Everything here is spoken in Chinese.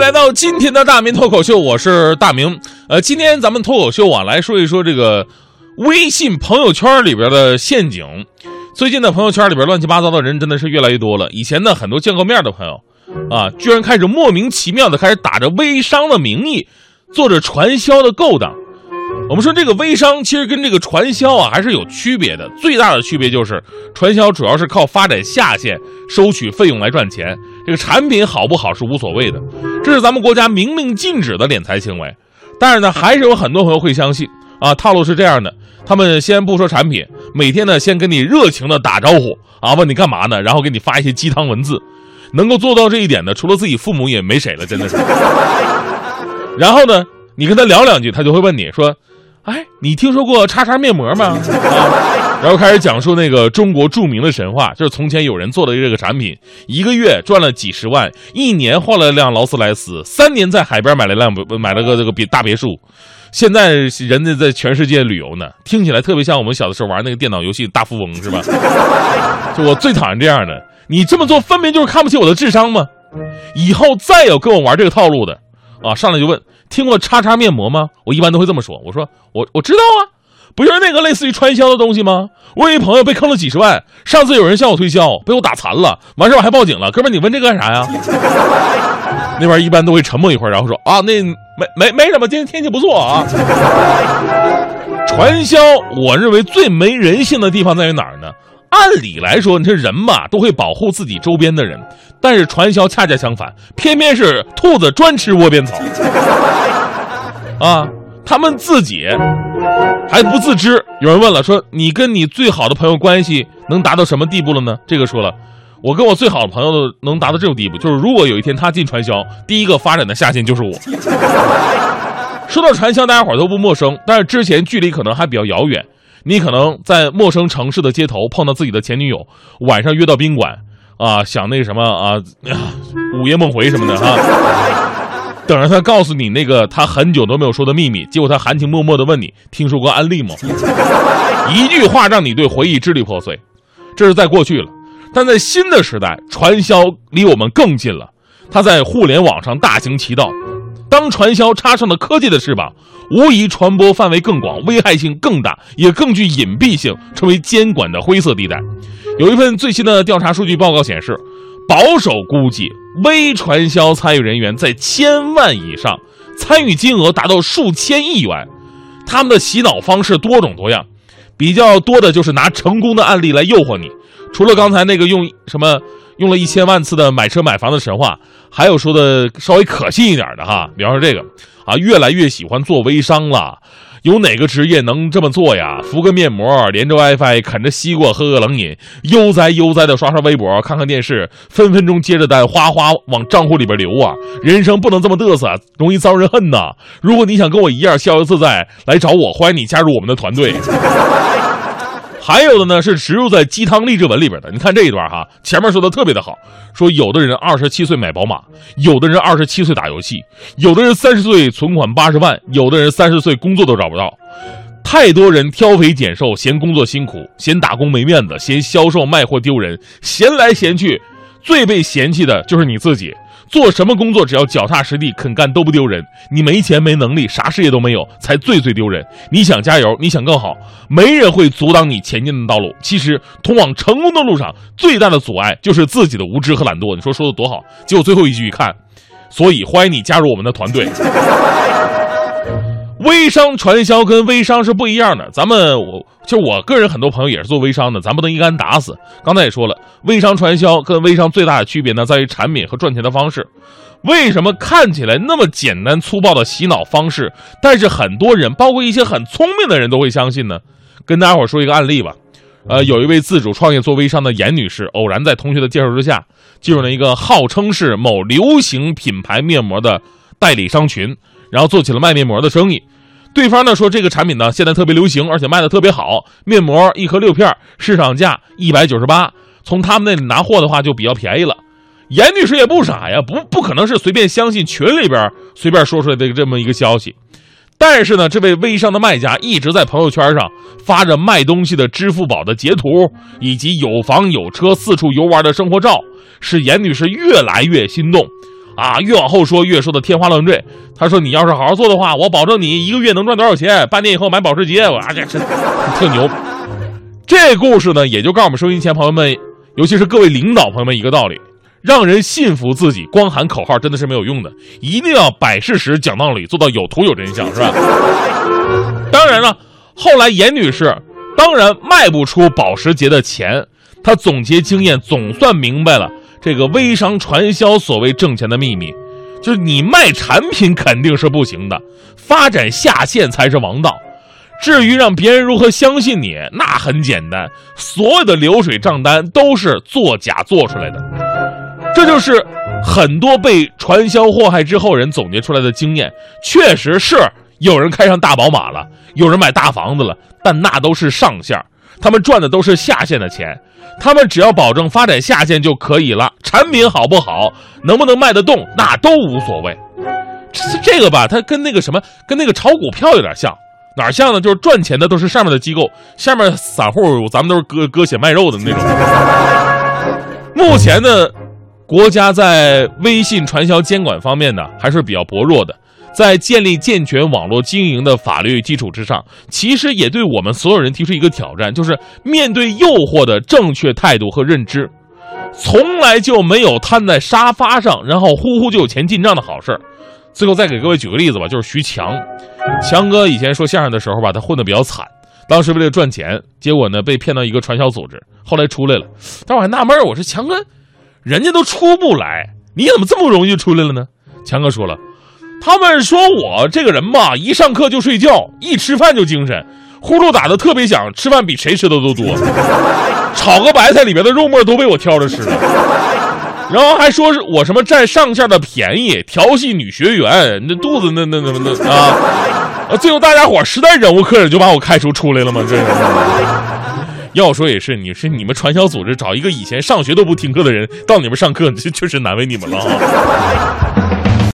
来到今天的大明脱口秀，我是大明。呃，今天咱们脱口秀啊，来说一说这个微信朋友圈里边的陷阱。最近的朋友圈里边乱七八糟的人真的是越来越多了。以前呢，很多见过面的朋友啊，居然开始莫名其妙的开始打着微商的名义，做着传销的勾当。我们说这个微商其实跟这个传销啊还是有区别的，最大的区别就是传销主要是靠发展下线收取费用来赚钱，这个产品好不好是无所谓的，这是咱们国家明令禁止的敛财行为。但是呢，还是有很多朋友会相信啊，套路是这样的，他们先不说产品，每天呢先跟你热情的打招呼啊，问你干嘛呢，然后给你发一些鸡汤文字，能够做到这一点的，除了自己父母也没谁了，真的是。然后呢，你跟他聊两句，他就会问你说。哎，你听说过叉叉面膜吗？啊，然后开始讲述那个中国著名的神话，就是从前有人做的这个产品，一个月赚了几十万，一年换了辆劳斯莱斯，三年在海边买了辆买了个这个别大别墅，现在人家在全世界旅游呢，听起来特别像我们小的时候玩那个电脑游戏大富翁，是吧？就我最讨厌这样的，你这么做分明就是看不起我的智商吗？以后再有跟我玩这个套路的，啊，上来就问。听过叉叉面膜吗？我一般都会这么说。我说我我知道啊，不就是那个类似于传销的东西吗？我有一朋友被坑了几十万，上次有人向我推销，被我打残了，完事我还报警了。哥们，你问这个干啥呀？那边一般都会沉默一会儿，然后说啊，那没没没什么，今天天气不错啊。传销，我认为最没人性的地方在于哪儿呢？按理来说，你这人嘛，都会保护自己周边的人，但是传销恰恰相反，偏偏是兔子专吃窝边草，啊，他们自己还不自知。有人问了，说你跟你最好的朋友关系能达到什么地步了呢？这个说了，我跟我最好的朋友能达到这种地步，就是如果有一天他进传销，第一个发展的下线就是我。说到传销，大家伙都不陌生，但是之前距离可能还比较遥远。你可能在陌生城市的街头碰到自己的前女友，晚上约到宾馆，啊，想那个什么啊，午夜梦回什么的哈，等着他告诉你那个他很久都没有说的秘密，结果他含情脉脉的问你，听说过安利吗？一句话让你对回忆支离破碎，这是在过去了，但在新的时代，传销离我们更近了，它在互联网上大行其道。当传销插上了科技的翅膀，无疑传播范围更广，危害性更大，也更具隐蔽性，成为监管的灰色地带。有一份最新的调查数据报告显示，保守估计，微传销参与人员在千万以上，参与金额达到数千亿元。他们的洗脑方式多种多样，比较多的就是拿成功的案例来诱惑你。除了刚才那个用什么？用了一千万次的买车买房的神话，还有说的稍微可信一点的哈，比方说这个啊，越来越喜欢做微商了。有哪个职业能这么做呀？敷个面膜，连着 WiFi，啃着西瓜，喝个冷饮，悠哉悠哉的刷刷微博，看看电视，分分钟接着单，哗哗往账户里边流啊！人生不能这么嘚瑟，容易遭人恨呐。如果你想跟我一样逍遥自在，来找我，欢迎你加入我们的团队。还有的呢是植入在鸡汤励志文里边的。你看这一段哈，前面说的特别的好，说有的人二十七岁买宝马，有的人二十七岁打游戏，有的人三十岁存款八十万，有的人三十岁工作都找不到。太多人挑肥拣瘦，嫌工作辛苦，嫌打工没面子，嫌销售卖货丢人，嫌来嫌去，最被嫌弃的就是你自己。做什么工作，只要脚踏实地肯干都不丢人。你没钱没能力，啥事业都没有，才最最丢人。你想加油，你想更好，没人会阻挡你前进的道路。其实，通往成功的路上最大的阻碍就是自己的无知和懒惰。你说说的多好？结果最后一句一看，所以欢迎你加入我们的团队。微商传销跟微商是不一样的，咱们我就我个人很多朋友也是做微商的，咱不能一竿打死。刚才也说了，微商传销跟微商最大的区别呢，在于产品和赚钱的方式。为什么看起来那么简单粗暴的洗脑方式，但是很多人，包括一些很聪明的人都会相信呢？跟大家伙说一个案例吧。呃，有一位自主创业做微商的严女士，偶然在同学的介绍之下，进入了一个号称是某流行品牌面膜的代理商群。然后做起了卖面膜的生意，对方呢说这个产品呢现在特别流行，而且卖的特别好，面膜一盒六片，市场价一百九十八，从他们那里拿货的话就比较便宜了。严女士也不傻呀，不不可能是随便相信群里边随便说出来的这么一个消息。但是呢，这位微商的卖家一直在朋友圈上发着卖东西的支付宝的截图，以及有房有车四处游玩的生活照，使严女士越来越心动。啊，越往后说越说的天花乱坠。他说：“你要是好好做的话，我保证你一个月能赚多少钱，半年以后买保时捷。”我啊，这这特牛。这故事呢，也就告诉我们收音机前朋友们，尤其是各位领导朋友们一个道理：让人信服自己，光喊口号真的是没有用的，一定要摆事实、讲道理，做到有图有真相，是吧？当然了，后来严女士当然卖不出保时捷的钱，她总结经验，总算明白了这个微商传销所谓挣钱的秘密，就是你卖产品肯定是不行的，发展下线才是王道。至于让别人如何相信你，那很简单，所有的流水账单都是作假做出来的。这就是很多被传销祸害之后人总结出来的经验，确实是有人开上大宝马了，有人买大房子了，但那都是上线，他们赚的都是下线的钱，他们只要保证发展下线就可以了，产品好不好，能不能卖得动，那都无所谓。这这个吧，它跟那个什么，跟那个炒股票有点像。哪像呢？就是赚钱的都是上面的机构，下面散户咱们都是割割血卖肉的那种。目前呢，国家在微信传销监管方面呢还是比较薄弱的，在建立健全网络经营的法律基础之上，其实也对我们所有人提出一个挑战，就是面对诱惑的正确态度和认知。从来就没有瘫在沙发上，然后呼呼就有钱进账的好事儿。最后再给各位举个例子吧，就是徐强，强哥以前说相声的时候吧，他混得比较惨，当时为了赚钱，结果呢被骗到一个传销组织，后来出来了。但我还纳闷我说强哥，人家都出不来，你怎么这么容易就出来了呢？强哥说了，他们说我这个人吧，一上课就睡觉，一吃饭就精神，呼噜打的特别响，吃饭比谁吃的都多，炒个白菜里边的肉末都被我挑着吃了。然后还说是我什么占上线的便宜，调戏女学员，那肚子那那那那啊！最后大家伙实在忍无可忍，就把我开除出来了吗？这是。要说也是，你是你们传销组织找一个以前上学都不听课的人到你们上课，这确实难为你们了啊。